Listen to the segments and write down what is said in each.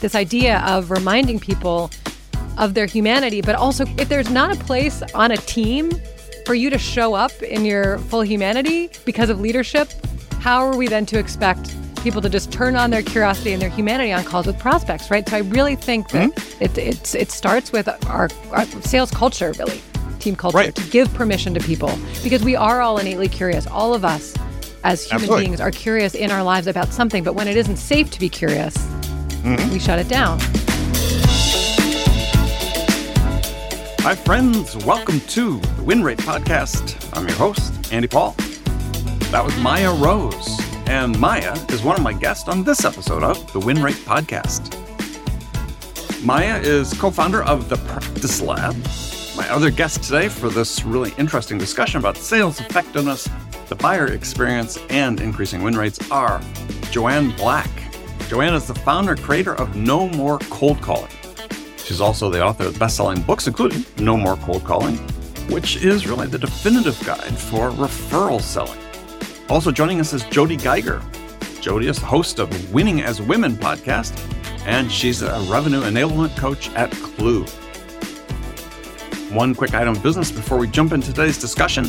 this idea of reminding people of their humanity, but also if there's not a place on a team for you to show up in your full humanity because of leadership, how are we then to expect people to just turn on their curiosity and their humanity on calls with prospects, right? So I really think that mm-hmm. it, it, it starts with our, our sales culture, really, team culture, right. to give permission to people because we are all innately curious. All of us as human Absolutely. beings are curious in our lives about something, but when it isn't safe to be curious, mm-hmm. we shut it down. Hi, friends. Welcome to the Win Rate Podcast. I'm your host, Andy Paul. That was Meyah Rose. And Meyah is one of my guests on this episode of the Win Rate Podcast. Meyah is co founder of the Practice Lab. My other guest today for this really interesting discussion about sales effectiveness, the buyer experience, and increasing win rates are Joanne Black. Joanne is the founder and creator of No More Cold Calling. She's also the author of best selling books, including No More Cold Calling, which is really the definitive guide for referral selling. Also joining us is Jody Geiger. Jody is the host of Winning as Women podcast, and she's a revenue enablement coach at Klue. One quick item of business before we jump into today's discussion.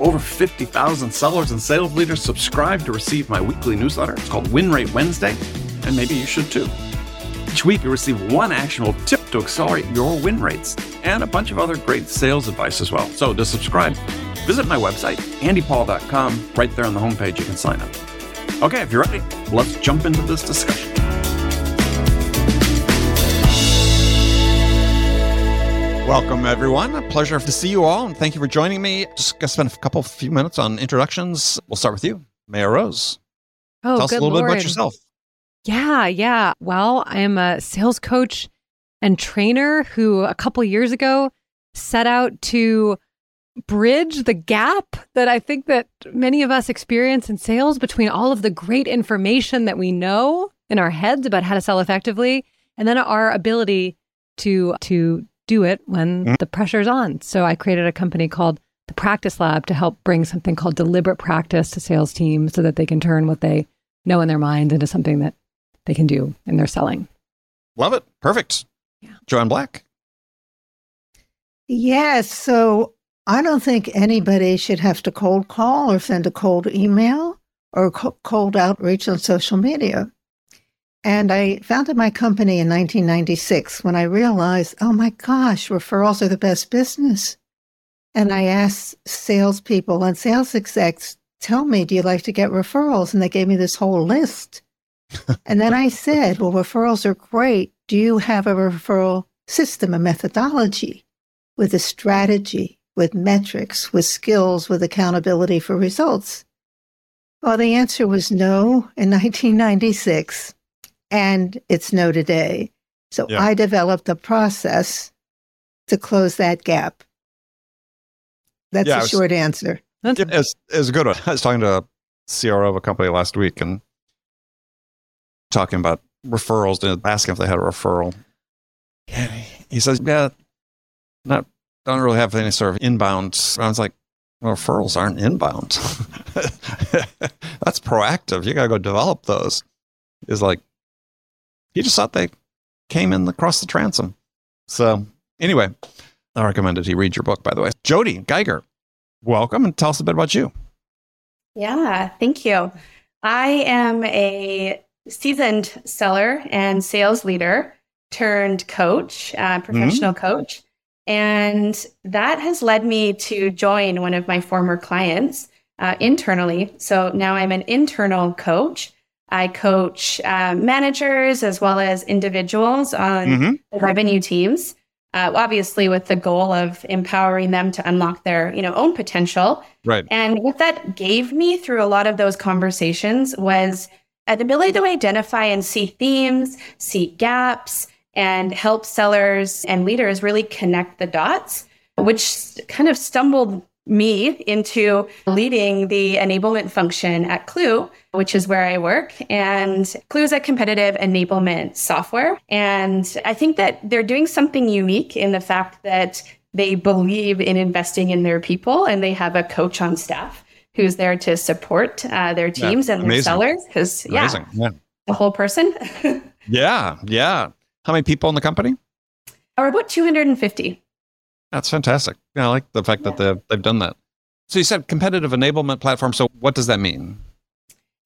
Over 50,000 sellers and sales leaders subscribe to receive my weekly newsletter. It's called Win Rate Wednesday, and maybe you should too. Each week, you receive one actionable tip to accelerate your win rates and a bunch of other great sales advice as well. So, to subscribe, visit my website, andypaul.com. Right there on the homepage, you can sign up. Okay, if you're ready, let's jump into this discussion. Welcome, everyone. A pleasure to see you all, and thank you for joining me. Just gonna spend a couple few minutes on introductions. We'll start with you, Meyah Rose. Oh, Tell us a little Lord. bit about yourself. Yeah, yeah. Well, I am a sales coach and trainer who a couple years ago set out to bridge the gap that I think that many of us experience in sales between all of the great information that we know in our heads about how to sell effectively and then our ability to to do it when mm-hmm. the pressure's on. So I created a company called the Practice Lab to help bring something called deliberate practice to sales teams so that they can turn what they know in their minds into something that they can do in their selling. Love it. Perfect. Yeah. Joanne Black. Yes. So I don't think anybody should have to cold call or send a cold email or cold outreach on social media. And I founded my company in 1996 when I realized, oh my gosh, referrals are the best business. And I asked salespeople and sales execs, tell me, do you like to get referrals? And they gave me this whole list. and then I said, well, referrals are great. Do you have a referral system, a methodology with a strategy? with metrics, with skills, with accountability for results? Well, the answer was no in 1996, and it's no today. So yeah. I developed a process to close that gap. That's yeah, a was, short answer. That's it's, it's a good one. I was talking to a CRO of a company last week and talking about referrals, asking if they had a referral. And he says, Yeah, not don't really have any sort of inbound. I was like, well, referrals aren't inbound. That's proactive. You got to go develop those. Is like, he just thought they came in across the transom. So anyway, I recommended he read your book, by the way. Jody Geiger, welcome and tell us a bit about you. Yeah, thank you. I am a seasoned seller and sales leader turned coach, uh, professional mm-hmm. coach. And that has led me to join one of my former clients uh, internally. So now I'm an internal coach. I coach uh, managers as well as individuals on mm-hmm. revenue teams. Uh, obviously, with the goal of empowering them to unlock their, you know, own potential. Right. And what that gave me through a lot of those conversations was an ability to identify and see themes, see gaps, and help sellers and leaders really connect the dots, which kind of stumbled me into leading the enablement function at Klue, which is where I work. And Klue is a competitive enablement software. And I think that they're doing something unique in the fact that they believe in investing in their people and they have a coach on staff who's there to support uh, their teams and their sellers. Because, yeah, yeah, the whole person. Yeah, yeah. How many people in the company? Or about 250. That's fantastic. Yeah, I like the fact yeah. that they've, they've done that. So you said competitive enablement platform. So what does that mean?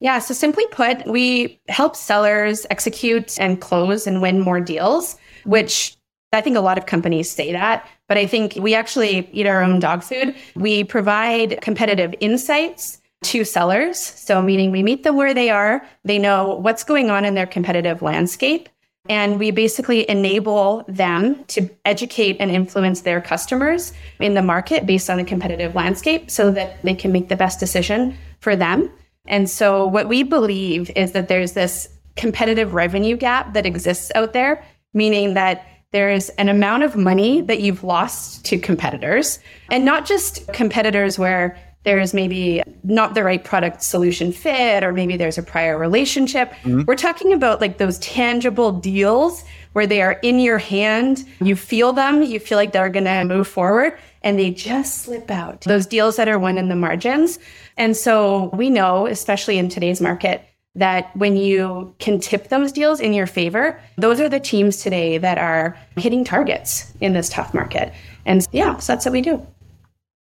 Yeah, so simply put, we help sellers execute and close and win more deals, which I think a lot of companies say that, but I think we actually eat our own dog food. We provide competitive insights to sellers. So, meaning we meet them where they are, they know what's going on in their competitive landscape. And we basically enable them to educate and influence their customers in the market based on the competitive landscape so that they can make the best decision for them. And so, what we believe is that there's this competitive revenue gap that exists out there, meaning that there's an amount of money that you've lost to competitors, and not just competitors where there's maybe not the right product solution fit, or maybe there's a prior relationship. Mm-hmm. We're talking about like those tangible deals where they are in your hand. You feel them, you feel like they're going to move forward, and they just slip out. Those deals that are won in the margins. And so we know, especially in today's market, that when you can tip those deals in your favor, those are the teams today that are hitting targets in this tough market. And yeah, so that's what we do.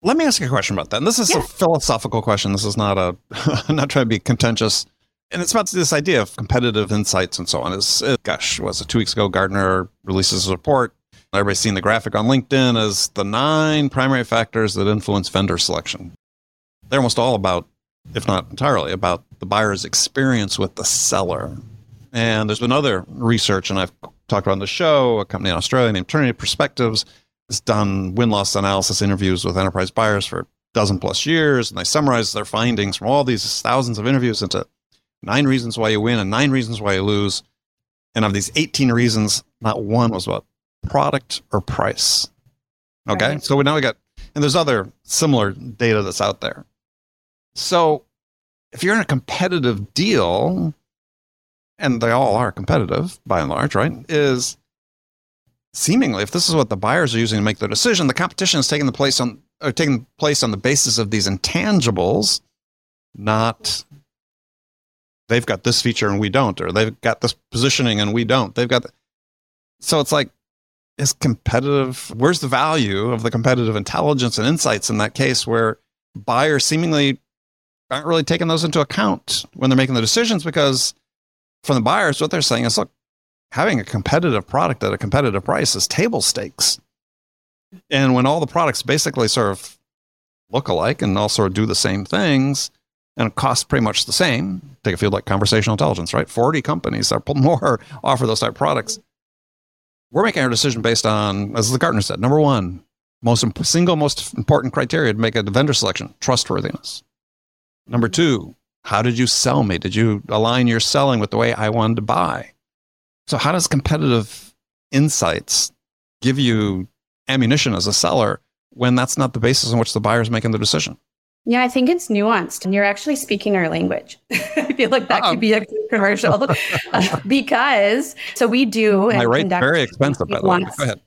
Let me ask you a question about that. And this is yeah. a philosophical question. This is not a, I'm not trying to be contentious. And it's about this idea of competitive insights and so on. Is it, uh, gosh, was it two weeks ago? Gartner releases a report. Everybody's seen the graphic on LinkedIn as the nine primary factors that influence vendor selection. They're almost all about, if not entirely, about the buyer's experience with the seller. And there's been other research, and I've talked about on the show, a company in Australia named Trinity Perspectives has done win loss analysis interviews with enterprise buyers for a dozen plus years, and they summarize their findings from all these thousands of interviews into nine reasons why you win and nine reasons why you lose. And of these 18 reasons, not one was about product or price. Okay. Right. So now we got, and there's other similar data that's out there. So if you're in a competitive deal, and they all are competitive by and large, right? Is seemingly, if this is what the buyers are using to make their decision, the competition is taking the place on or taking place on the basis of these intangibles, not they've got this feature and we don't, or they've got this positioning and we don't. They've got the, so it's like is competitive. Where's the value of the competitive intelligence and insights in that case where buyers seemingly aren't really taking those into account when they're making the decisions because from the buyers, what they're saying is, look, having a competitive product at a competitive price is table stakes. And when all the products basically sort of look alike and all sort of do the same things and cost pretty much the same, take a field like conversational intelligence, right? 40 companies or more offer those type of products. We're making our decision based on, as the Gartner said, number one, most single most important criteria to make a vendor selection, trustworthiness. Number two, how did you sell me? Did you align your selling with the way I wanted to buy? So, how does competitive insights give you ammunition as a seller when that's not the basis on which the buyer is making the decision? Yeah, I think it's nuanced and you're actually speaking our language. I feel like that Uh-oh. could oh. be a commercial uh, because so we do. My rate very expensive, by the way. Go ahead.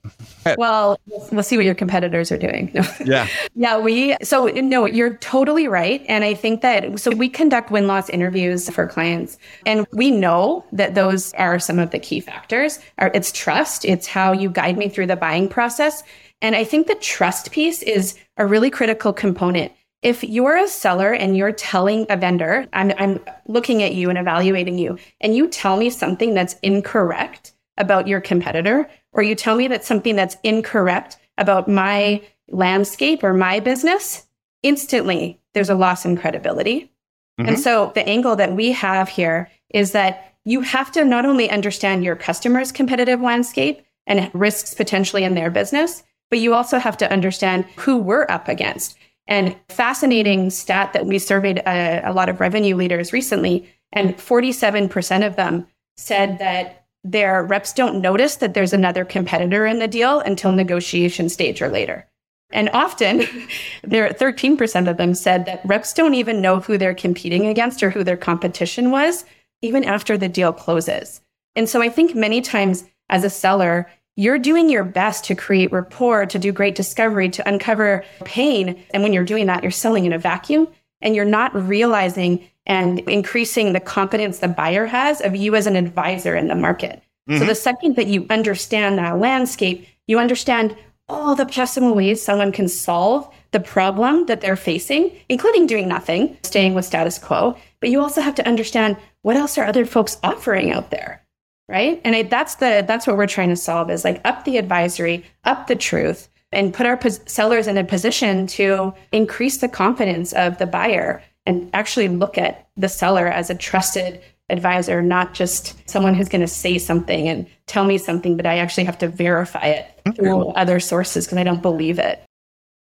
Well, we'll see what your competitors are doing. yeah. Yeah. We, so no, you're totally right. And I think that, so we conduct win loss interviews for clients and we know that those are some of the key factors. It's trust. It's how you guide me through the buying process. And I think the trust piece is a really critical component if you're a seller and you're telling a vendor, I'm, I'm looking at you and evaluating you, and you tell me something that's incorrect about your competitor, or you tell me that something that's incorrect about my landscape or my business, instantly there's a loss in credibility. Mm-hmm. And so the angle that we have here is that you have to not only understand your customer's competitive landscape and risks potentially in their business, but you also have to understand who we're up against. And fascinating stat that we surveyed a, a lot of revenue leaders recently, and 47% of them said that their reps don't notice that there's another competitor in the deal until negotiation stage or later. And often, there 13% of them said that reps don't even know who they're competing against or who their competition was, even after the deal closes. And so I think many times as a seller, you're doing your best to create rapport, to do great discovery, to uncover pain. And when you're doing that, you're selling in a vacuum and you're not realizing and increasing the confidence the buyer has of you as an advisor in the market. So Mhm. the second that you understand that landscape, you understand all the possible ways someone can solve the problem that they're facing, including doing nothing, staying with status quo. But you also have to understand what else are other folks offering out there, right? And I, that's the that's what we're trying to solve is like up the advisory, up the truth, and put our pos- sellers in a position to increase the confidence of the buyer and actually look at the seller as a trusted advisor, not just someone who's going to say something and tell me something, but I actually have to verify it through other sources because I don't believe it.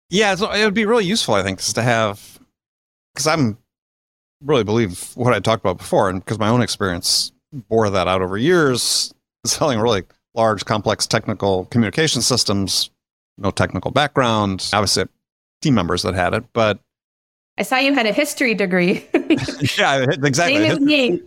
Yeah, so it would be really useful, I think, is to have because I'm really believe what I talked about before, and because my own experience bore that out over years, selling really large, complex technical communication systems, no technical background. Obviously, team members that had it, but I saw you had a history degree. yeah, exactly. Same as me.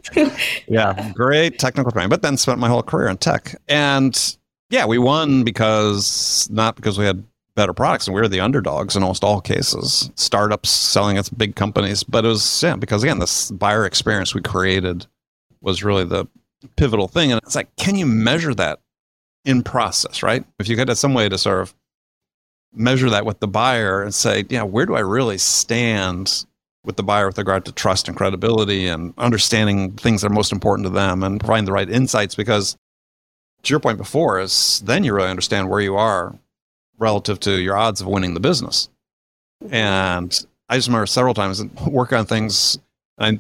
yeah, great technical training, but then spent my whole career in tech. And yeah, we won because not because we had better products and we were the underdogs in almost all cases. Startups selling at big companies, but it was yeah, because again, this buyer experience we created was really the pivotal thing. And it's like, can you measure that in process, right? If you had some way to sort of measure that with the buyer and say, yeah, where do I really stand with the buyer with regard to trust and credibility and understanding things that are most important to them and providing the right insights because to your point before is then you really understand where you are relative to your odds of winning the business and i just remember several times work on things i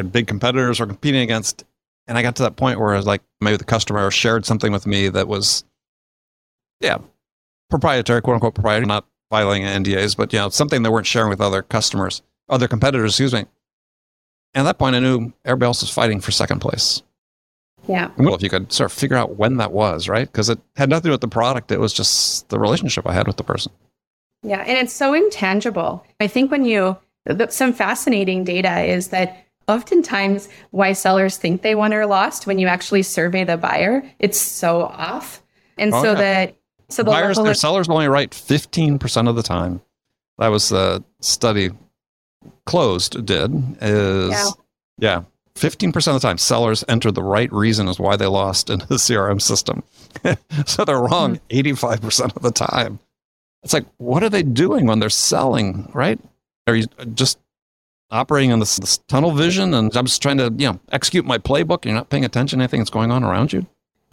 had big competitors we're competing against and i got to that point where i was like maybe the customer shared something with me that was yeah proprietary quote unquote proprietary not filing ndas but you know something they weren't sharing with other customers other competitors, excuse me. And at that point, I knew everybody else was fighting for second place. Yeah. Well, if you could sort of figure out when that was, right? Because it had nothing to do with the product, it was just the relationship I had with the person. Yeah. And it's so intangible. I think when you, some fascinating data is that oftentimes why sellers think they won or lost when you actually survey the buyer, it's so off. And Oh, so yeah. that, so the Buyers, their of- sellers only right 15% of the time. That was the study closed did is Yeah. yeah 15% of the time sellers enter the right reason as why they lost into the crm system so they're wrong mm-hmm. 85% of the time it's like what are they doing when they're selling right are you just operating on this, this tunnel vision and i'm just trying to you know execute my playbook you're not paying attention to anything that's going on around you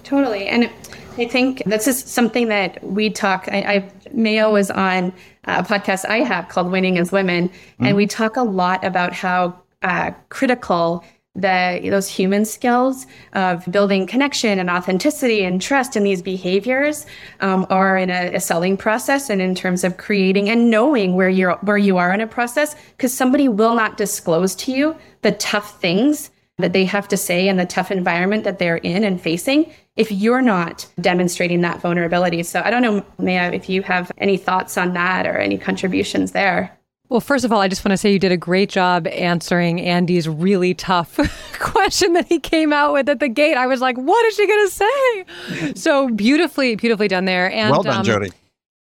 Totally. And I think this is something that we talk. I, I Meyah was on a podcast I have called Winning as Women, and we talk a lot about how uh, critical the those human skills of building connection and authenticity and trust in these behaviors um, are in a, a selling process and in terms of creating and knowing where you're where you are in a process because somebody will not disclose to you the tough things that they have to say in the tough environment that they're in and facing if you're not demonstrating that vulnerability. So I don't know, Meyah, if you have any thoughts on that or any contributions there. Well, first of all, I just want to say you did a great job answering Andy's really tough question that he came out with at the gate. I was like, what is she going to say? So beautifully, beautifully done there. And well done um, jody That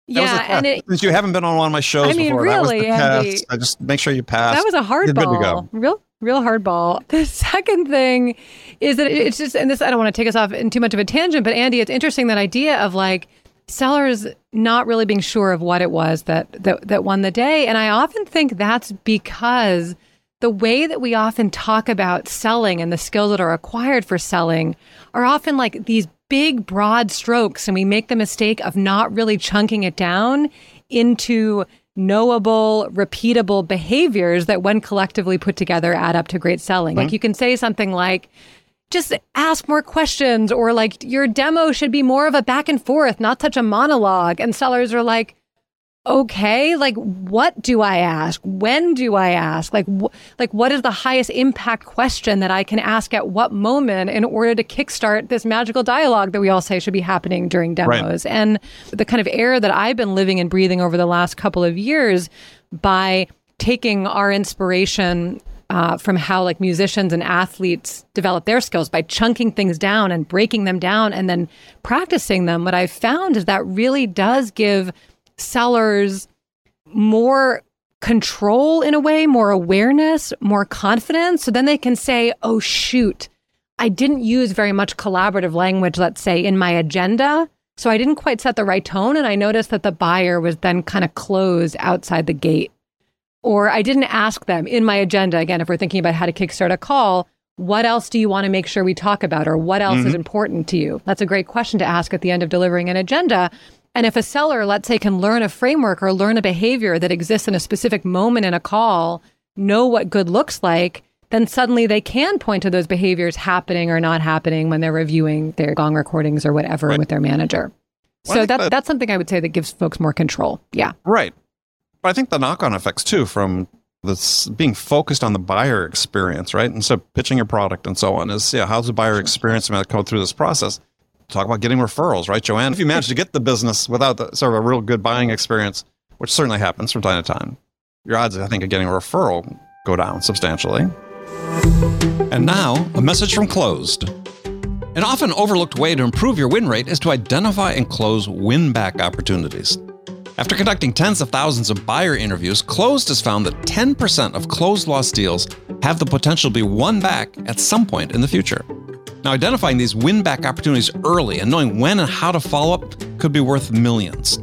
Yeah, and it, since you haven't been on one of my shows I mean, before that was really, the i just make sure you pass that was a You're good to go. Real, real hardball. The second thing is that it's just, and this, I don't want to take us off in too much of a tangent, but Andy, it's interesting that idea of like sellers not really being sure of what it was that, that, that won the day. And I often think that's because the way that we often talk about selling and the skills that are acquired for selling are often like these big, broad strokes. And we make the mistake of not really chunking it down into knowable, repeatable behaviors that, when collectively put together, add up to great selling. Like mm-hmm. you can say something like, just ask more questions, or like your demo should be more of a back and forth, not such a monologue. And sellers are like, okay, like what do I ask? When do I ask? Like, wh- like what is the highest impact question that I can ask at what moment in order to kickstart this magical dialogue that we all say should be happening during demos? And the kind of air that I've been living and breathing over the last couple of years by taking our inspiration uh, from how like musicians and athletes develop their skills by chunking things down and breaking them down and then practicing them. What I've found is that really does give sellers more control in a way, more awareness, more confidence. So then they can say, oh, shoot, I I didn't use very much collaborative language, let's say, in my agenda. So I didn't quite set the right tone. And I noticed that the buyer was then kind of closed outside the gate. Or I didn't ask them in my agenda, again, if we're thinking about how to kickstart a call, what else do you want to make sure we talk about? Or what else mm-hmm. is important to you? That's a great question to ask at the end of delivering an agenda. And if a seller, let's say, can learn a framework or learn a behavior that exists in a specific moment in a call, know what good looks like, then suddenly they can point to those behaviors happening or not happening when they're reviewing their gong recordings or whatever right. with their manager. Well, so that, that, that's something I would say that gives folks more control. Yeah. Right. But I think the knock on effects too from this being focused on the buyer experience, right? Instead of pitching your product and so on, is yeah, how's the buyer experience going to go through this process? Talk about getting referrals, right, Joanne? If you manage to get the business without the, sort of a real good buying experience, which certainly happens from time to time, your odds, I think, of getting a referral go down substantially. And now, a message from Clozd. An often overlooked way to improve your win rate is to identify and close win back opportunities. After conducting tens of thousands of buyer interviews, Clozd has found that 10% of closed loss deals have the potential to be won back at some point in the future. Now, identifying these win back opportunities early and knowing when and how to follow up could be worth millions.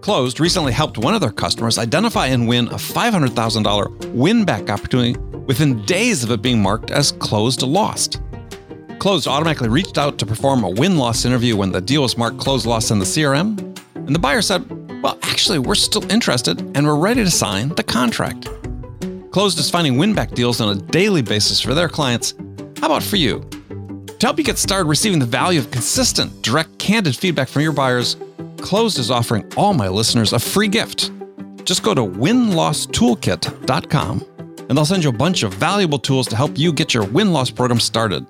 Clozd recently helped one of their customers identify and win a $500,000 win back opportunity within days of it being marked as closed lost. Clozd automatically reached out to perform a win loss interview when the deal was marked closed lost in the CRM, and the buyer said, well, actually, we're still interested and we're ready to sign the contract. Clozd is finding win-back deals on a daily basis for their clients. How about for you? To help you get started receiving the value of consistent, direct, candid feedback from your buyers, Clozd is offering all my listeners a free gift. Just go to winlosstoolkit.com and they'll send you a bunch of valuable tools to help you get your win loss program started.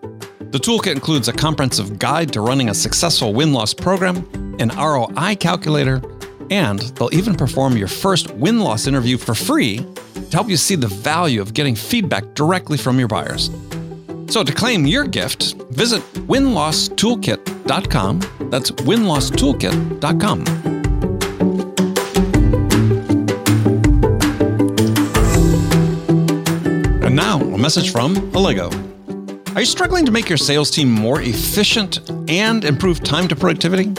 The toolkit includes a comprehensive guide to running a successful win loss program, an ROI calculator, and they'll even perform your first win loss interview for free to help you see the value of getting feedback directly from your buyers. So to claim your gift, visit winlosstoolkit.com. That's winlosstoolkit.com. And now, a message from Allego. Are you struggling to make your sales team more efficient and improve time to productivity?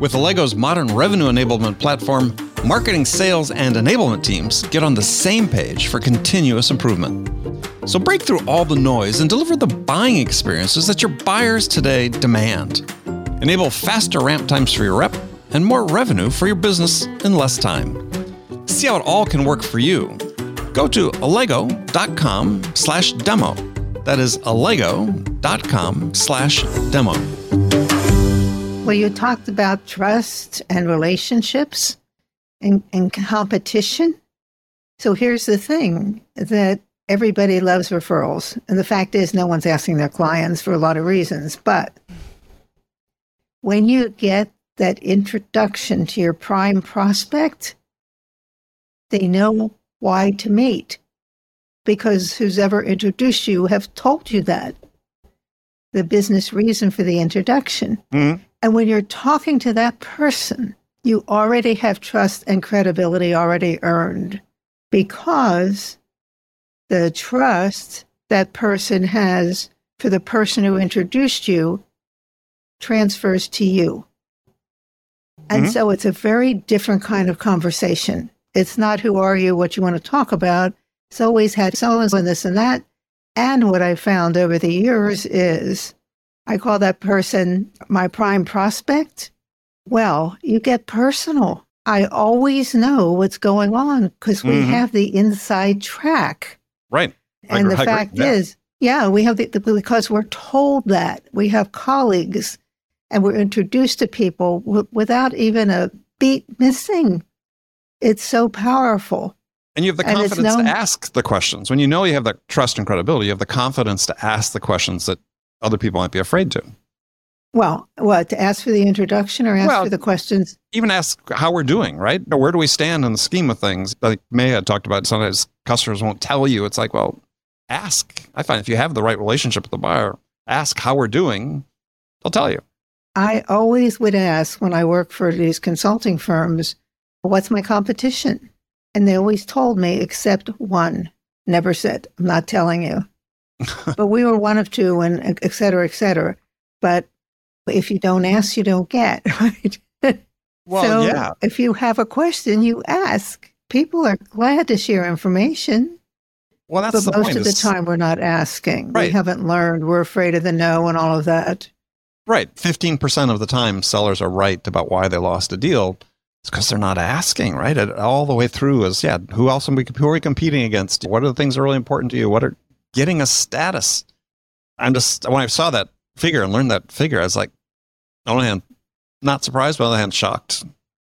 With Allego's modern revenue enablement platform, marketing, sales, and enablement teams get on the same page for continuous improvement. So break through all the noise and deliver the buying experiences that your buyers today demand. Enable faster ramp times for your rep and more revenue for your business in less time. See how it all can work for you. Go to allego.com slash demo. That is allego.com slash demo. Well, you talked about trust and relationships and, and competition. So here's the thing that everybody loves referrals. And the fact is, no one's asking their clients for a lot of reasons. But when you get that introduction to your prime prospect, they know why to meet because who's ever introduced you have told you that the business reason for the introduction. Mm-hmm. And when you're talking to that person, you already have trust and credibility already earned because the trust that person has for the person who introduced you transfers to you. And mm-hmm. so it's a very different kind of conversation. It's not who are you, what you want to talk about. It's always had so and so and this and that. And what I found over the years is I call that person my prime prospect. Well, you get personal. I always know what's going on because we mm-hmm. have the inside track. Right. And the fact yeah. is, yeah, we have the, the, because we're told that. We have colleagues and we're introduced to people w- without even a beat missing. It's so powerful. And you have the confidence to ask the questions. When you know you have that trust and credibility, you have the confidence to ask the questions that other people might be afraid to. Well, what to ask for the introduction or ask well, for the questions? Even ask how we're doing, right? Or where do we stand in the scheme of things? Like May had talked about, sometimes customers won't tell you. It's like, well, ask. I find if you have the right relationship with the buyer, ask how we're doing. They'll tell you. I always would ask when I work for these consulting firms, what's my competition? And they always told me, except one, never said, I'm not telling you. But we were one of two, and et cetera, et cetera. But if you don't ask, you don't get, right? Well, so yeah. if you have a question, you ask. People are glad to share information, Well, that's but the most point. of the time we're not asking. Right. We haven't learned. We're afraid of the no and all of that. Right. 15% of the time, sellers are right about why they lost a deal. It's because they're not asking, right? All the way through is, yeah, who else are we, who are we competing against? What are the things that are really important to you? What are getting a status? I'm just, when I saw that figure and learned that figure, I was like, on one hand, not surprised, but on the other hand, shocked,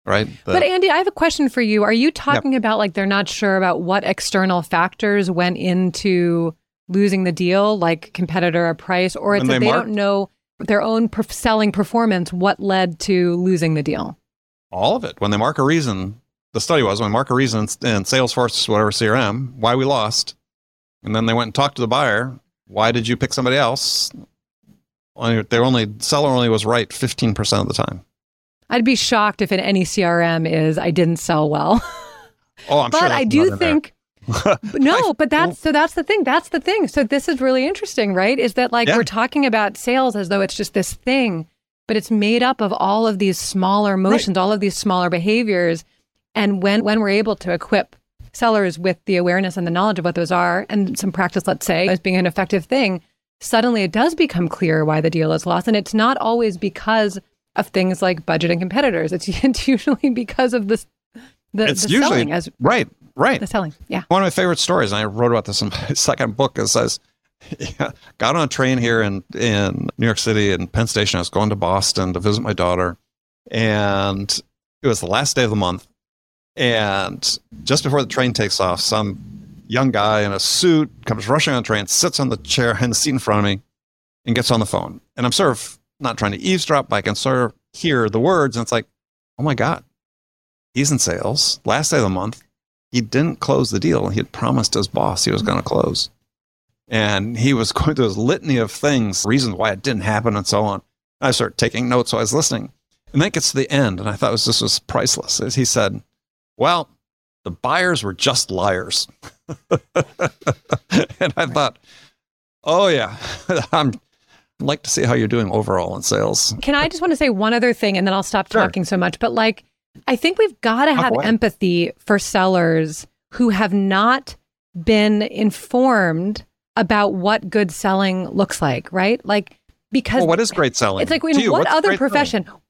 right? That- But Andy, I have a question for you. Are you talking about like they're not sure about what external factors went into losing the deal, like competitor or price, or it's When that they they mark- don't know their own perf- selling performance, what led to losing the deal? all of it. When they mark a reason, the study was when they mark a reason in Salesforce, whatever CRM, why we lost, and then they went and talked to the buyer. Why did you pick somebody else? They only seller only was right fifteen percent of the time. I'd be shocked if in any CRM is I didn't sell well. Oh, I'm but sure. I do not in there. think no, but that's so that's the thing. That's the thing. So this is really interesting, right? Is that like Yeah. we're talking about sales as though it's just this thing, but it's made up of all of these smaller motions, all of these smaller behaviors. And when when we're able to equip sellers with the awareness and the knowledge of what those are and some practice, let's say, as being an effective thing, suddenly it does become clear why the deal is lost. And it's not always because of things like budget and competitors. It's, it's usually because of this the, It's the usually selling as right, right. the selling. Yeah. One of my favorite stories, and I wrote about this in my second book, is says, yeah, got on a train here in, in New York City and Penn Station. I was going to Boston to visit my daughter. And it was the last day of the month. And just before the train takes off, some young guy in a suit comes rushing on the train, sits on the chair in the seat in front of me, and gets on the phone. And I'm sort of not trying to eavesdrop, but I can sort of hear the words. And it's like, oh my God, he's in sales. Last day of the month he didn't close the deal. He had promised his boss he was going to close. And he was going through this litany of things, reasons why it didn't happen, and so on. I started taking notes while I was listening. And that gets to the end, and I thought this was priceless. He said, Well, the buyers were just liars. and I thought, Oh, yeah, I'm, I'd like to see how you're doing overall in sales. Can I just want to say one other thing and then I'll stop Sure. talking so much? But like, I think we've got to have empathy for sellers who have not been informed about what good selling looks like, right? Like, because Well, what is great selling? it's like in what other profession? selling?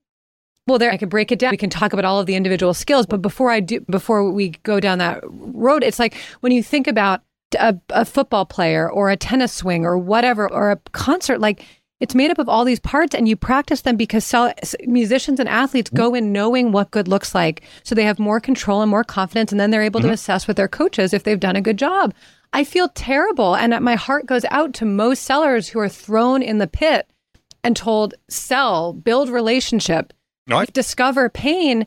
Well, there I could break it down. We can talk about all of the individual skills, but before I do, before we go down that road, it's like when you think about a, a football player or a tennis swing or whatever or a concert, like it's made up of all these parts, and you practice them because sell, musicians and athletes go in knowing what good looks like, so they have more control and more confidence, and then they're able to mm-hmm. assess with their coaches if they've done a good job. I feel terrible, and my heart goes out to most sellers who are thrown in the pit and told sell, build relationship, No, I- discover pain.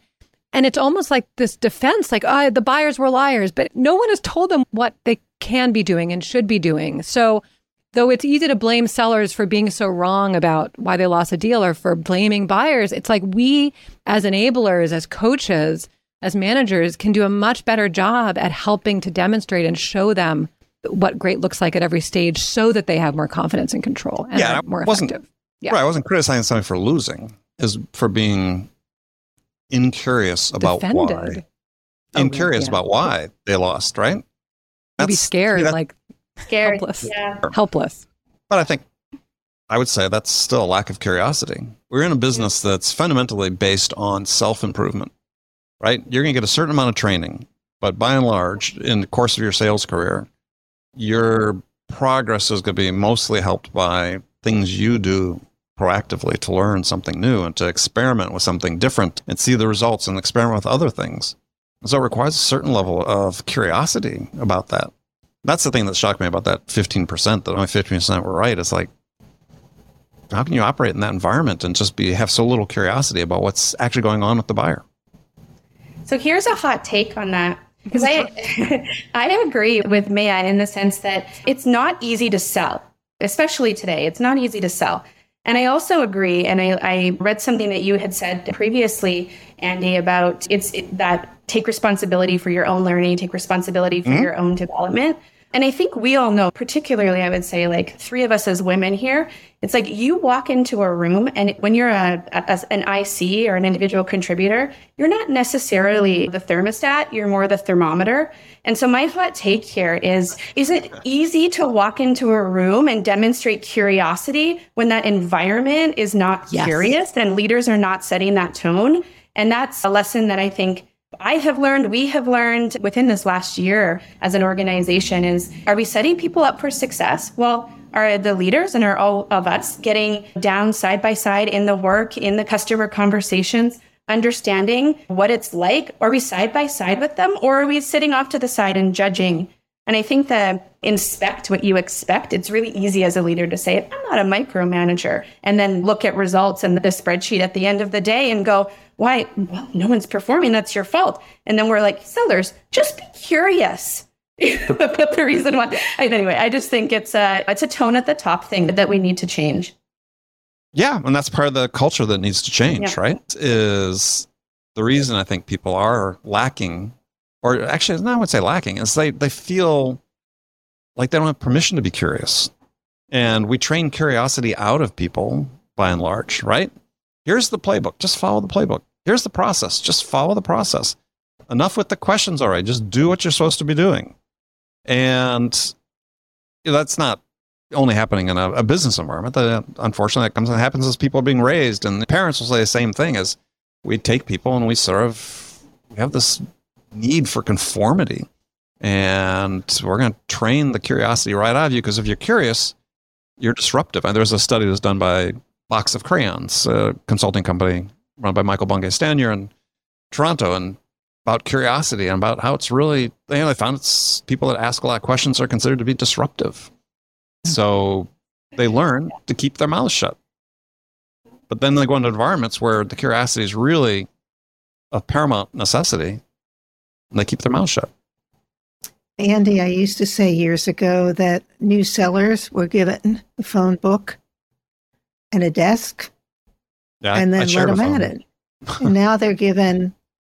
And it's almost like this defense, like, oh, the buyers were liars, but no one has told them what they can be doing and should be doing. So, though it's easy to blame sellers for being so wrong about why they lost a deal or for blaming buyers, it's like we, as enablers, as coaches, as managers, can do a much better job at helping to demonstrate and show them what great looks like at every stage so that they have more confidence and control and Yeah, more wasn't- effective. Yeah. Right. I wasn't criticizing somebody for losing, is for being incurious about why. Oh, Defended. Incurious yeah. about why they lost, right? Maybe That's- scared, that- like Scared. Helpless. Yeah. helpless. But I think I would say that's still a lack of curiosity. We're in a business that's fundamentally based on self improvement, right? You're going to get a certain amount of training, but by and large, in the course of your sales career, your progress is going to be mostly helped by things you do proactively to learn something new and to experiment with something different and see the results and experiment with other things. So it requires a certain level of curiosity about that. That's the thing that shocked me about that 15%, that only 15% were right. It's like, how can you operate in that environment and just be have so little curiosity about what's actually going on with the buyer? So here's a hot take on that. Because I, I agree with Meyah in the sense that it's not easy to sell, especially today. It's not easy to sell. And I also agree, and I, I read something that you had said previously, Andy, about it's it, that take responsibility for your own learning, take responsibility for mm-hmm. your own development. And I think we all know, particularly, I would say, like three of us as women here, it's like you walk into a room and when you're a, a, an IC or an individual contributor, you're not necessarily the thermostat, you're more the thermometer. And so my hot take here is, is it easy to walk into a room and demonstrate curiosity when that environment is not yes. curious and leaders are not setting that tone? And that's a lesson that I think I have learned, we have learned within this last year as an organization is are we setting people up for success? Well, are the leaders and are all of us getting down side by side in the work, in the customer conversations, understanding what it's like? Are we side by side with them or are we sitting off to the side and judging? And I think that inspect what you expect. It's really easy as a leader to say, I'm not a micromanager, and then look at results and the spreadsheet at the end of the day and go, why? Well, no one's performing. That's your fault. And then we're like, sellers, just be curious. But the reason why. Anyway, I just think it's a it's a tone at the top thing that we need to change. Yeah, and that's part of the culture that needs to change, yeah. right? Is the reason I think people are lacking, or actually, no, I would say lacking, is they they feel like they don't have permission to be curious, and we train curiosity out of people by and large, right? Here's the playbook. Just follow the playbook. Here's the process. Just follow the process. Enough with the questions, all right. Just do what you're supposed to be doing. And that's not only happening in a, a business environment. That unfortunately that comes and happens as people are being raised. And the parents will say the same thing as we take people and we sort of have this need for conformity. And we're going to train the curiosity right out of you because if you're curious, you're disruptive. And there's a study that's done by Box of Crayons, a consulting company run by Michael Bungay Stanier in Toronto, and about curiosity and about how it's really, you know, they found it's people that ask a lot of questions are considered to be disruptive. Hmm. So they learn to keep their mouths shut. But then they go into environments where the curiosity is really of paramount necessity, and they keep their mouths shut. Andy, I used to say years ago that new sellers were given a phone book and a desk, yeah, and then let them at it. and now they're given,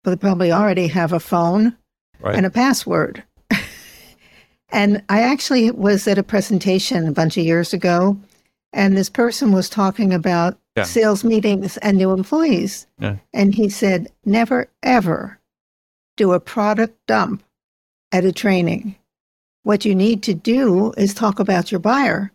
well, they probably already have a phone right. and a password. and I actually was at a presentation a bunch of years ago, and this person was talking about yeah. sales meetings and new employees. Yeah. And he said, never, ever do a product dump at a training. What you need to do is talk about your buyer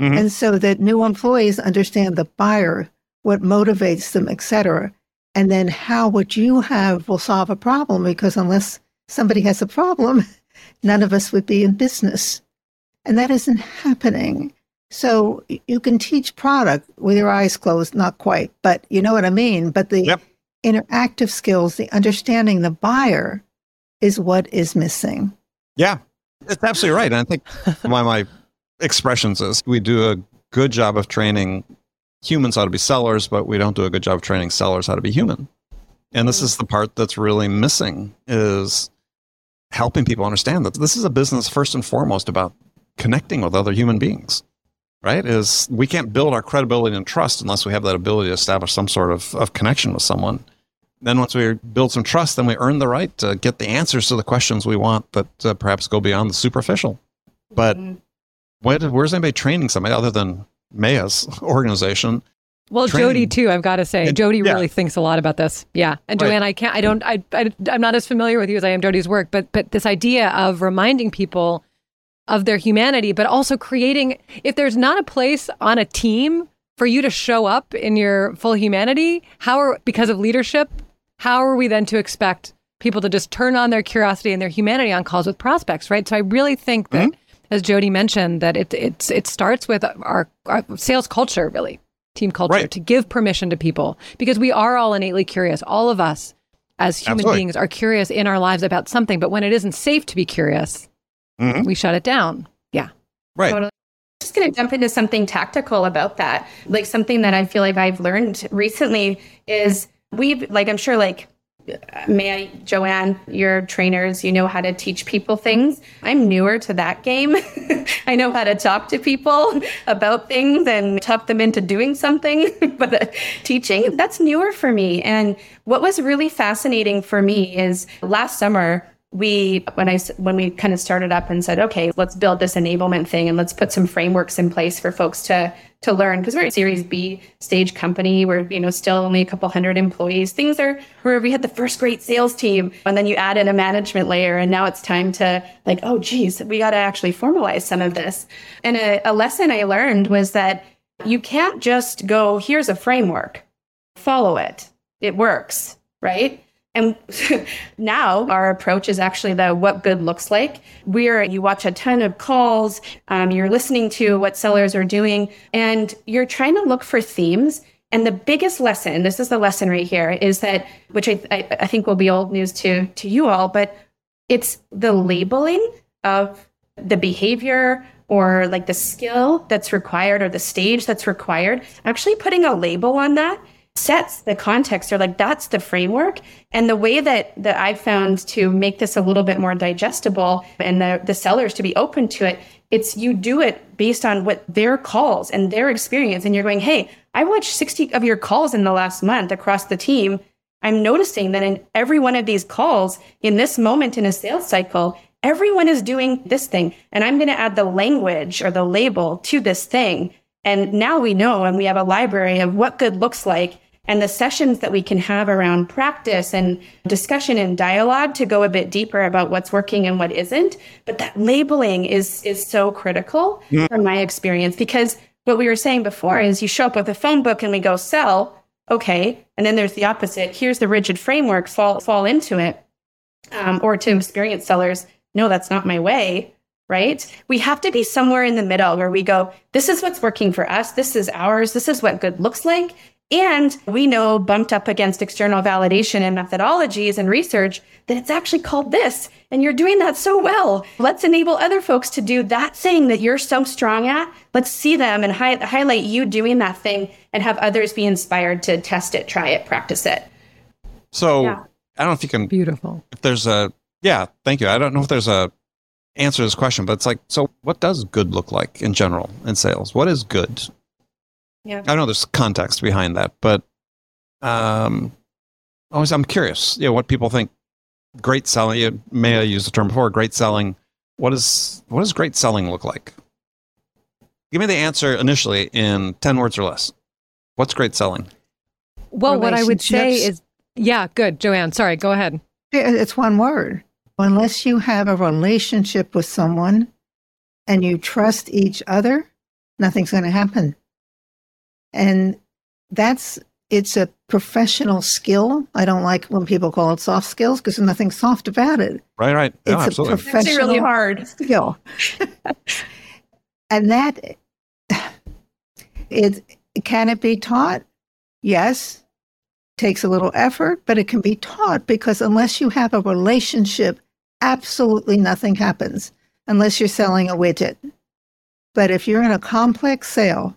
Mm-hmm. And so that new employees understand the buyer, what motivates them, etc. And then how what you have will solve a problem because unless somebody has a problem, none of us would be in business. And that isn't happening. So you can teach product with your eyes closed, not quite, but you know what I mean. But the yep. interactive skills, the understanding the buyer is what is missing. Yeah, it's absolutely right. And I think why my expressions is we do a good job of training humans how to be sellers, but we don't do a good job of training sellers how to be human. And this is the part that's really missing is helping people understand that this is a business first and foremost about connecting with other human beings. Right? Is we can't build our credibility and trust unless we have that ability to establish some sort of, of connection with someone. Then once we build some trust, then we earn the right to get the answers to the questions we want that uh, perhaps go beyond the superficial. But mm-hmm where's anybody training somebody other than Meyah's organization? Well, training. Jody too. I've got to say, and, Jody yeah. really thinks a lot about this. Yeah, and right. Joanne, I can't. I don't. I, I. I'm not as familiar with you as I am Jody's work, but but this idea of reminding people of their humanity, but also creating. If there's not a place on a team for you to show up in your full humanity, how are because of leadership? How are we then to expect people to just turn on their curiosity and their humanity on calls with prospects? Right. So I really think that. Mm-hmm as Jody mentioned, that it it's it starts with our, our sales culture, really team culture, right. to give permission to people because we are all innately curious. All of us as human Absolutely. beings are curious in our lives about something, but when it isn't safe to be curious, mm-hmm. we shut it down. Yeah, right. Totally just going to jump into something tactical about that. Like something that I feel like I've learned recently is we've like I'm sure like May I, Joanne, your trainers, you know how to teach people things. I'm newer to that game. I know how to talk to people about things and talk them into doing something, but uh, teaching, that's newer for me. And what was really fascinating for me is last summer, we when I when we kind of started up and said, okay, let's build this enablement thing and let's put some frameworks in place for folks to to learn because we're a Series B stage company. We're you know still only a couple hundred employees. Things are where we had the first great sales team, and then you add in a management layer, and now it's time to like, oh geez, we got to actually formalize some of this. And a, a lesson I learned was that you can't just go, here's a framework, follow it, it works, right? And now our approach is actually the what good looks like. We're you watch a ton of calls, um, you're listening to what sellers are doing, and you're trying to look for themes. And the biggest lesson, this is the lesson right here, is that which I, I, I think will be old news to to you all, but it's the labeling of the behavior or like the skill that's required or the stage that's required. Actually, putting a label on that sets the context or like that's the framework. And the way that that i've found to make this a little bit more digestible and the, the sellers to be open to it it's you do it based on what their calls and their experience. And you're going hey i watched 60 of your calls in the last month across the team. I'm noticing that in every one of these calls in this moment in a sales cycle everyone is doing this thing. And i'm going to add the language or the label to this thing. And now we know and we have a library of what good looks like and the sessions that we can have around practice and discussion and dialogue to go a bit deeper about what's working and what isn't. But that labeling is is so critical mm. from my experience because what we were saying before is you show up with a phone book and we go sell, okay, and then there's the opposite. Here's the rigid framework, fall fall into it. Um, or to experienced sellers, no, that's not my way right? We have to be somewhere in the middle where we go, this is what's working for us. This is ours. This is what good looks like. And we know, bumped up against external validation and methodologies and research, that it's actually called this. And you're doing that so well. Let's enable other folks to do that thing that you're so strong at. Let's see them and hi- highlight you doing that thing and have others be inspired to test it, try it, practice it. So yeah. I don't know if you can. Beautiful. If there's a, yeah, thank you. I don't know if there's a answer to this question, but it's like, so what does good look like in general in sales? What is good? Yeah. I know there's context behind that, but um, always I'm curious, you know, what people think great selling. You may have used the term before, great selling. What is what does great selling look like? Give me the answer initially in ten words or less. What's great selling? Well, what I would say is, yeah, good, Joanne. Sorry, go ahead. It's one word. Unless you have a relationship with someone and you trust each other, nothing's going to happen. And that's it's a professional skill. I don't like when people call it soft skills because there's nothing soft about it. Right, right. No, it's absolutely. a professional really hard skill. and that it can it be taught? Yes. Takes a little effort, but it can be taught because unless you have a relationship, absolutely nothing happens unless you're selling a widget. But if you're in a complex sale,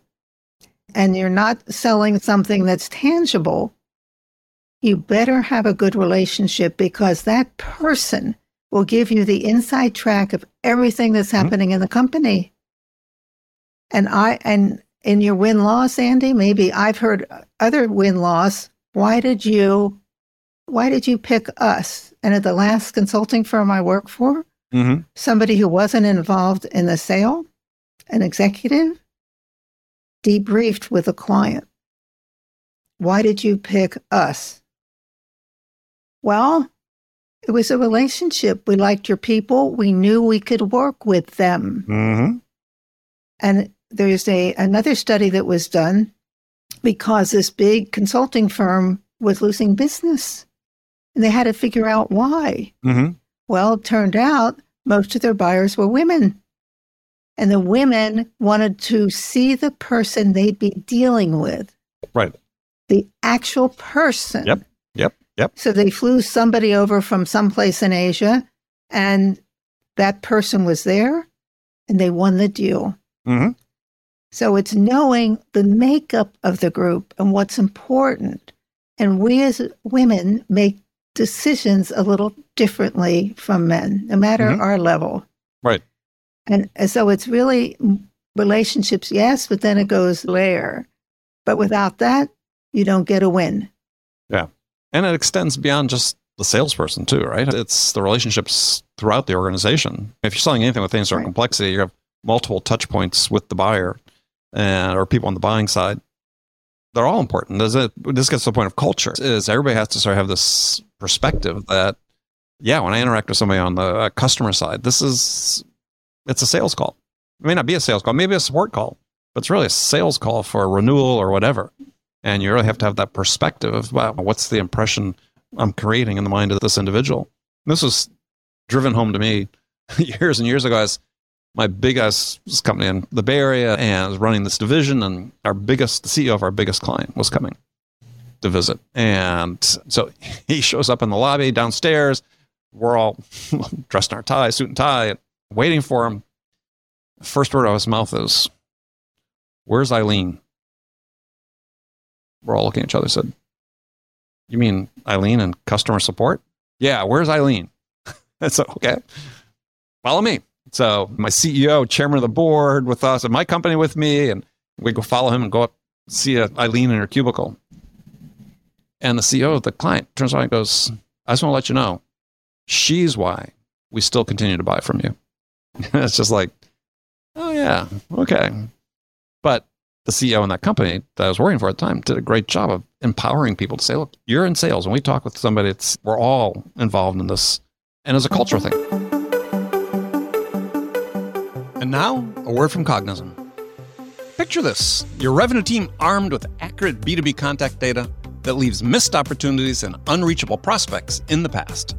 and you're not selling something that's tangible, you better have a good relationship because that person will give you the inside track of everything that's mm-hmm. happening mm-hmm. in the company. And I and in your win loss, Andy, maybe I've heard other win loss. Why did you why did you pick us? And at the last consulting firm I worked for, mm-hmm. somebody who wasn't involved in the sale, an executive, debriefed with a client. Why did you pick us? Well, it was a relationship. We liked your people. We knew we could work with them. Mm-hmm. And there's a another study that was done because this big consulting firm was losing business, and they had to figure out why. Mm-hmm. Well, it turned out most of their buyers were women. And the women wanted to see the person they'd be dealing with. Right. The actual person. Yep. Yep. Yep. So they flew somebody over from someplace in Asia and that person was there and they won the deal. Mm-hmm. So it's knowing the makeup of the group and what's important. And we as women make decisions a little differently from men, no matter mm-hmm. our level. Right. And, so it's really relationships, yes, but then it goes layer. But without that, you don't get a win. Yeah. And it extends beyond just the salesperson too, right? It's the relationships throughout the organization. If you're selling anything with any sort of Right. complexity, you have multiple touch points with the buyer and or people on the buying side. They're all important. Does it this gets to the point of culture is everybody has to sort of have this perspective that yeah, when I interact with somebody on the uh, customer side, this is it's a sales call. It may not be a sales call, maybe a support call, but it's really a sales call for a renewal or whatever. And you really have to have that perspective of what's the impression I'm creating in the mind of this individual. This was driven home to me years and years ago as my biggest company in the Bay Area and was running this division and our biggest the CEO of our biggest client was coming to visit. And so he shows up in the lobby downstairs. We're all dressed in our tie, suit and tie, waiting for him. First word out of his mouth is, Where's Eileen? We're all looking at each other, said, You mean Eileen and customer support? Yeah, where's Eileen? Said, Okay, follow me. So my CEO, chairman of the board with us, and my company with me, and we go follow him and go up see uh, Eileen in her cubicle. And the CEO of the client turns around and goes, I just want to let you know, she's why we still continue to buy from you. it's just like, oh, yeah, okay. But the CEO in that company that I was working for at the time did a great job of empowering people to say, look, you're in sales. When we talk with somebody, it's, we're all involved in this. And it's a cultural thing. And now, a word from Cognism. Picture this your revenue team armed with accurate B2B contact data that leaves missed opportunities and unreachable prospects in the past.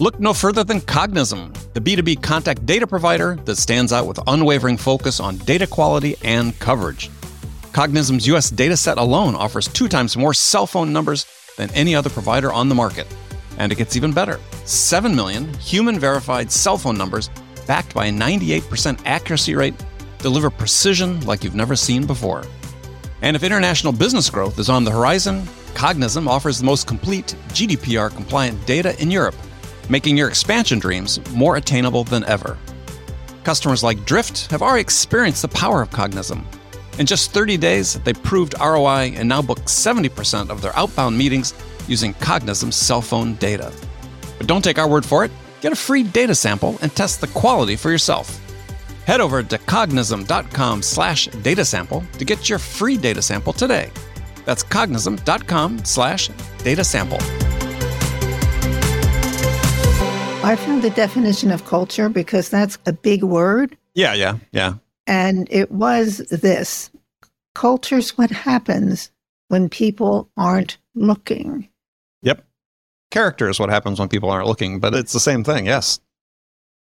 Look no further than Cognism, the B2B contact data provider that stands out with unwavering focus on data quality and coverage. Cognism's US dataset alone offers two times more cell phone numbers than any other provider on the market. And it gets even better 7 million human verified cell phone numbers backed by a 98% accuracy rate deliver precision like you've never seen before. And if international business growth is on the horizon, Cognism offers the most complete GDPR compliant data in Europe, making your expansion dreams more attainable than ever. Customers like Drift have already experienced the power of Cognism. In just 30 days, they proved ROI and now book 70% of their outbound meetings using Cognism's cell phone data. But don't take our word for it. Get a free data sample and test the quality for yourself. Head over to cognism.com slash data sample to get your free data sample today. That's cognism.com slash data sample. I found the definition of culture because that's a big word. Yeah, yeah, yeah. And it was this culture's what happens when people aren't looking. Yep. Character is what happens when people aren't looking, but it's the same thing, yes.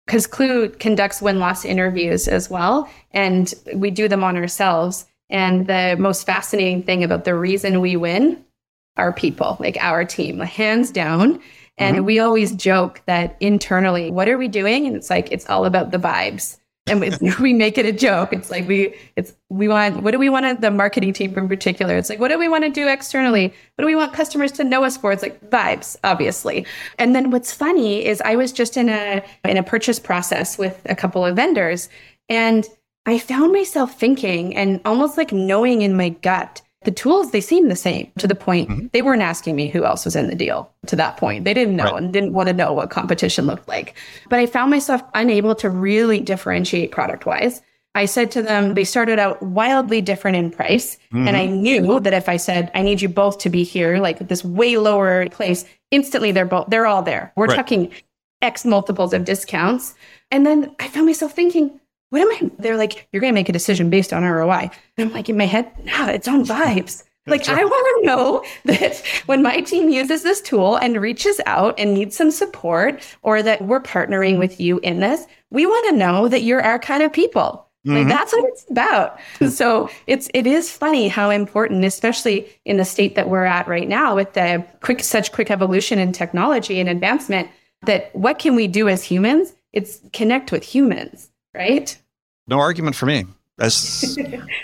because Klue conducts win loss interviews as well, and we do them on ourselves. And the most fascinating thing about the reason we win are people, like our team, hands down. And mm-hmm. we always joke that internally, what are we doing? And it's like it's all about the vibes. And we, we make it a joke. It's like we it's we want what do we want the marketing team in particular? It's like what do we want to do externally? What do we want customers to know us for? It's like vibes, obviously. And then what's funny is I was just in a in a purchase process with a couple of vendors and I found myself thinking and almost like knowing in my gut the tools they seem the same to the point mm-hmm. they weren't asking me who else was in the deal to that point. They didn't know Right. and didn't want to know what competition looked like. But i found myself unable to really differentiate product wise i said to them they started out wildly different in price. And mm-hmm. i knew that if i said i need you both to be here like this way lower place instantly they're both they're all there. We're Right. talking x multiples of discounts. And then i found myself thinking what am I? They're like, you're going to make a decision based on ROI. And I'm like, in my head, nah, it's on vibes. Like, I want to know that when my team uses this tool and reaches out and needs some support, or that we're partnering with you in this, we want to know that you're our kind of people. Like mm-hmm. that's what it's about. So it's it is funny how important, especially in the state that we're at right now with the quick such quick evolution in technology and advancement, that what can we do as humans? It's connect with humans, right? No argument for me. As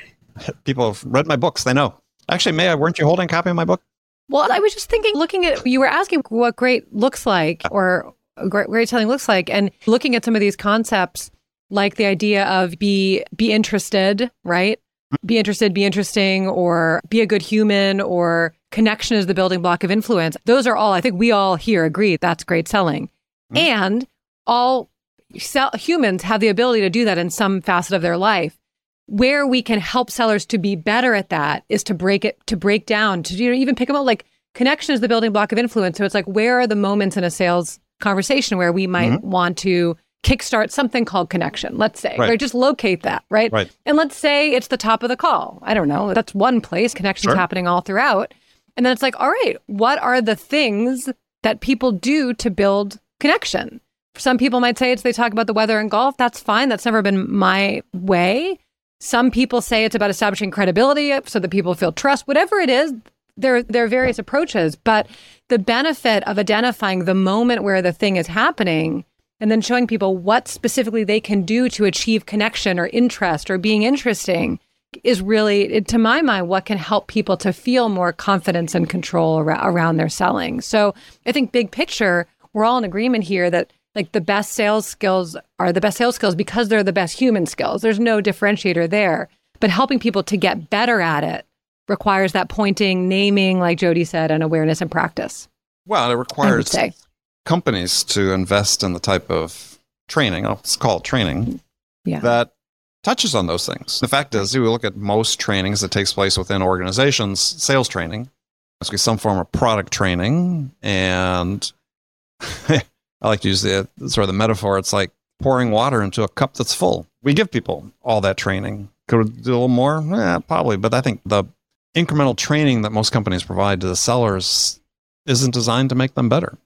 people have read my books, they know. Actually, Meyah, weren't you holding a copy of my book? Well, I was just thinking, looking at, you were asking what great looks like or great, great telling looks like, and looking at some of these concepts, like the idea of be be interested, right? be interested, be interesting, or be a good human, or connection is the building block of influence. Those are all, I think we all here agree that's great selling. Mm-hmm. And all sell, humans have the ability to do that in some facet of their life. Where we can help sellers to be better at that is to break it, to break down, to you know, even pick them up. like connection is the building block of influence. So it's like, where are the moments in a sales conversation where we might mm-hmm. want to kickstart something called connection, let's say, right. or just locate that, right? Right. And let's say it's the top of the call. I don't know. That's one place. Connection's sure. happening all throughout. And then it's like, all right, what are the things that people do to build connection? Some people might say it's they talk about the weather and golf. That's fine. That's never been my way. Some people say it's about establishing credibility so that people feel trust. Whatever it is, there, there are various approaches. But the benefit of identifying the moment where the thing is happening and then showing people what specifically they can do to achieve connection or interest or being interesting is really to my mind what can help people to feel more confidence and control around their selling so i think big picture we're all in agreement here that like the best sales skills are the best sales skills because they're the best human skills there's no differentiator there but helping people to get better at it requires that pointing naming like jody said and awareness and practice well it requires companies to invest in the type of training, let's call it training, yeah. that touches on those things. The fact is, if you look at most trainings that takes place within organizations, sales training, must be some form of product training. And I like to use the sort of the metaphor. It's like pouring water into a cup that's full. We give people all that training. Could we do a little more? Yeah, probably. But I think the incremental training that most companies provide to the sellers isn't designed to make them better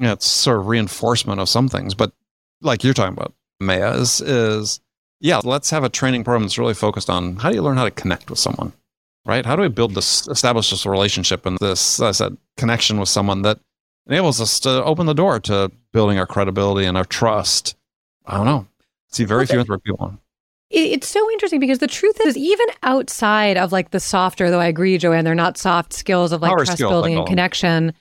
it's sort of reinforcement of some things. But like you're talking about, Meyah, is, is yeah, let's have a training program that's really focused on how do you learn how to connect with someone, right? How do we build this, establish this relationship and this, I said, connection with someone that enables us to open the door to building our credibility and our trust. I don't know. See very okay. few people It's so interesting because the truth is, even outside of like the softer, though I agree, Joanne, they're not soft skills of like Power trust building and connection.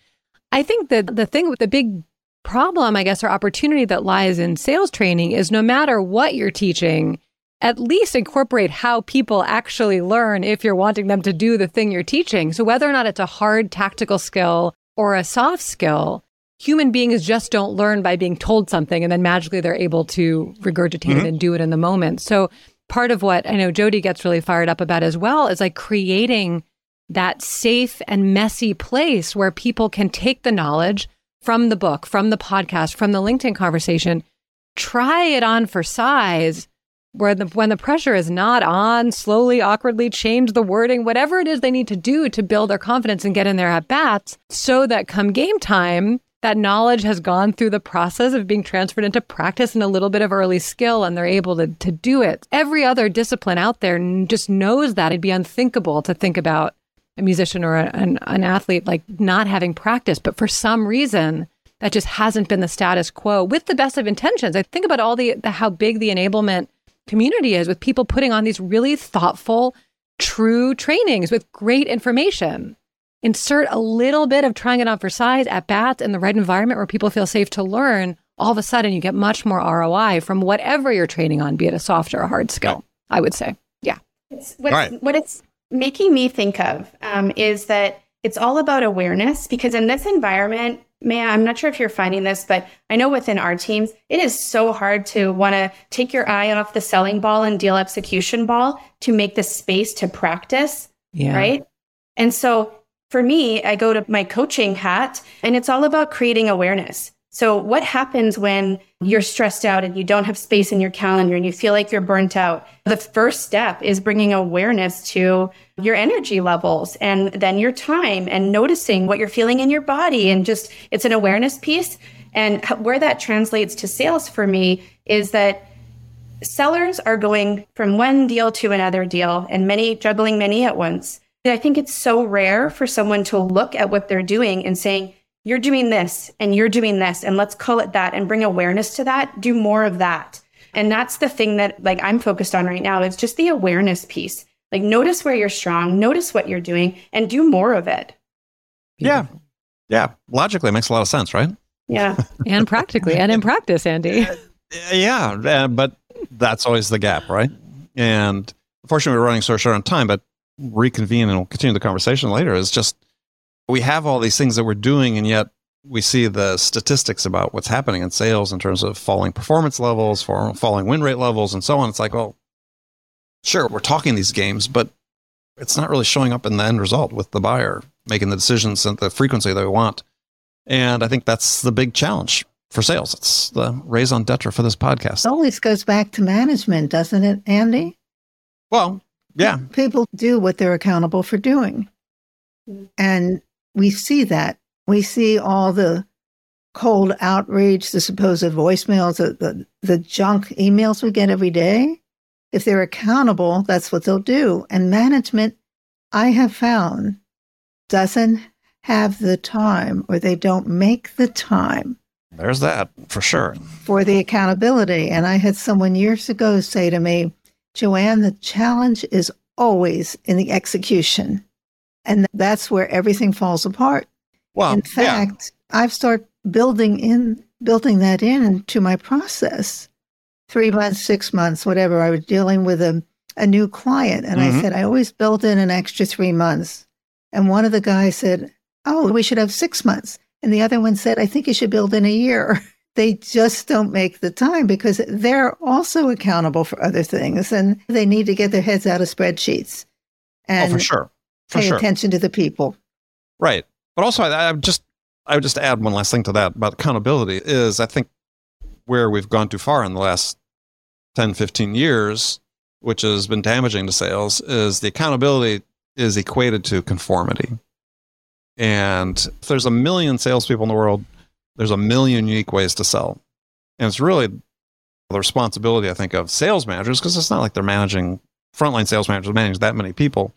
I think that the thing with the big problem, I guess, or opportunity that lies in sales training is no matter what you're teaching, at least incorporate how people actually learn if you're wanting them to do the thing you're teaching. So whether or not it's a hard tactical skill or a soft skill, human beings just don't learn by being told something and then magically they're able to regurgitate mm-hmm. it and do it in the moment. So part of what I know Jody gets really fired up about as well is like creating that safe and messy place where people can take the knowledge from the book, from the podcast, from the LinkedIn conversation, try it on for size where the when the pressure is not on, slowly, awkwardly change the wording, whatever it is they need to do to build their confidence and get in there at bats, so that come game time, that knowledge has gone through the process of being transferred into practice and a little bit of early skill, and they're able to, to do it. Every other discipline out there just knows that it'd be unthinkable to think about a musician or a, an, an athlete like not having practice, but for some reason that just hasn't been the status quo with the best of intentions. I think about all the, the how big the enablement community is with people putting on these really thoughtful, true trainings with great information. Insert a little bit of trying it on for size at bats in the right environment where people feel safe to learn. All of a sudden, you get much more ROI from whatever you're training on, be it a soft or a hard skill. I would say, yeah. It's, what, right. what it's making me think of um, is that it's all about awareness because in this environment, man, I'm not sure if you're finding this, but I know within our teams, it is so hard to want to take your eye off the selling ball and deal execution ball to make the space to practice. Yeah. Right. And so for me, I go to my coaching hat and it's all about creating awareness. So, what happens when you're stressed out and you don't have space in your calendar and you feel like you're burnt out? The first step is bringing awareness to your energy levels and then your time and noticing what you're feeling in your body. And just it's an awareness piece. And where that translates to sales for me is that sellers are going from one deal to another deal and many juggling many at once. And I think it's so rare for someone to look at what they're doing and saying, you're doing this and you're doing this and let's call it that and bring awareness to that. Do more of that. And that's the thing that like i'm focused on right now. Is just the awareness piece. Like notice where you're strong notice what you're doing and do more of it. Yeah. Yeah. Logically it makes a lot of sense right? Yeah. And practically and in practice andy. Yeah. But that's always the gap right? And unfortunately, we're running so short on time, but reconvene and we'll continue the conversation later. Is just we have all these things that we're doing, and yet we see the statistics about what's happening in sales in terms of falling performance levels, for falling win rate levels, and so on. It's like, well, sure, we're talking these games, but it's not really showing up in the end result with the buyer making the decisions at the frequency they want. And I think that's the big challenge for sales. It's the raison d'etre for this podcast. It always goes back to management, doesn't it, Andy? Well, yeah. People do what they're accountable for doing. And we see that. We see all the cold outrage, the supposed voicemails, the, the, the junk emails we get every day. If they're accountable, that's what they'll do. And management, I have found, doesn't have the time or they don't make the time. There's that for sure. For the accountability. And I had someone years ago say to me, Joanne, the challenge is always in the execution. And that's where everything falls apart. Well, in fact, yeah. I've started building in building that in to my process. Three months, six months, whatever. I was dealing with a, a new client. And mm-hmm. I said, I always build in an extra three months. And one of the guys said, Oh, we should have six months. And the other one said, I think you should build in a year. They just don't make the time because they're also accountable for other things and they need to get their heads out of spreadsheets and oh, for sure. For pay sure. attention to the people. Right. But also, I, I just I would just add one last thing to that about accountability is I think where we've gone too far in the last 10, 15 years, which has been damaging to sales, is the accountability is equated to conformity. And if there's a million salespeople in the world, there's a million unique ways to sell. And it's really the responsibility, I think, of sales managers, because it's not like they're managing frontline sales managers managing that many people,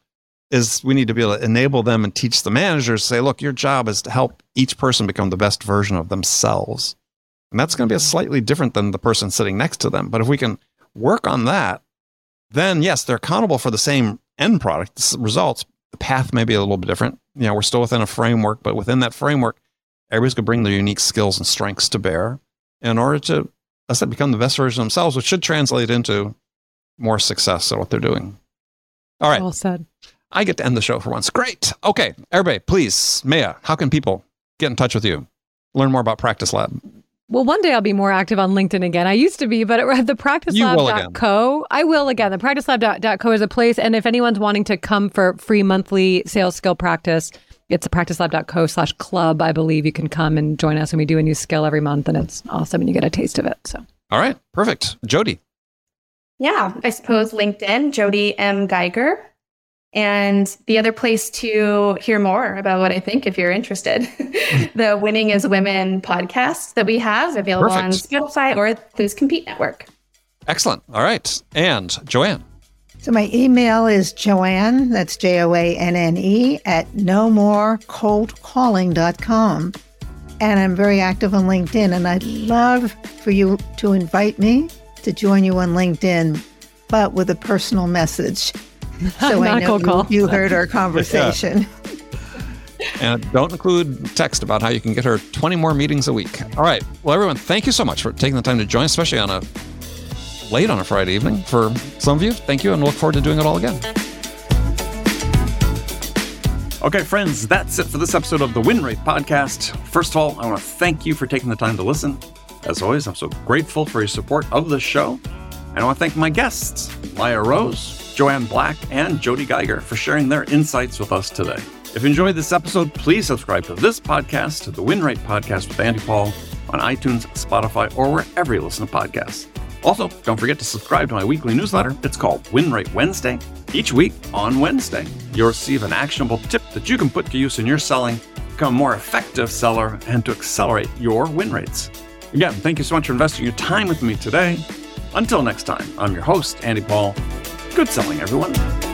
is we need to be able to enable them and teach the managers say, look, your job is to help each person become the best version of themselves. And that's going to be a slightly different than the person sitting next to them. But if we can work on that, then yes, they're accountable for the same end product results. The path may be a little bit different. You know, we're still within a framework, but within that framework, everybody's going to bring their unique skills and strengths to bear in order to, as I said, become the best version of themselves, which should translate into more success at what they're doing. All right. Well said. I get to end the show for once. Great. Okay. Everybody, please, Meyah, how can people get in touch with you? Learn more about Practice Lab. Well, one day I'll be more active on LinkedIn again. I used to be, but at the practicelab.co, I will again. The practicelab.co is a place. And if anyone's wanting to come for free monthly sales skill practice, it's a practicelab.co slash club. I believe you can come and join us and we do a new skill every month and it's awesome and you get a taste of it. So, all right, perfect. Jody. Yeah, I suppose LinkedIn, Jody M. Geiger. And the other place to hear more about what I think, if you're interested, the Winning as Women podcast that we have available Perfect. on Spotify or Klue's Compete Network. Excellent. All right. And Joanne. So my email is Joanne, that's J O A N N E, at no more coldcalling.com. And I'm very active on LinkedIn. And I'd love for you to invite me to join you on LinkedIn, but with a personal message. So I know you, you, heard our conversation. and don't include text about how you can get her 20 more meetings a week. All right. Well, everyone, thank you so much for taking the time to join, especially on a late on a Friday evening. For some of you, thank you, and look forward to doing it all again. Okay, friends, that's it for this episode of the Win Rate Podcast. First of all, I want to thank you for taking the time to listen. As always, I'm so grateful for your support of the show. And I want to thank my guests, Meyah Rose, Joanne Black, and Jody Geiger, for sharing their insights with us today. If you enjoyed this episode, please subscribe to this podcast, to the Win Rate Podcast with Andy Paul, on iTunes, Spotify, or wherever you listen to podcasts. Also, don't forget to subscribe to my weekly newsletter. It's called Win Rate Wednesday. Each week on Wednesday, you'll receive an actionable tip that you can put to use in your selling, become a more effective seller, and to accelerate your win rates. Again, thank you so much for investing your time with me today. Until next time, I'm your host, Andy Paul. Good selling, everyone.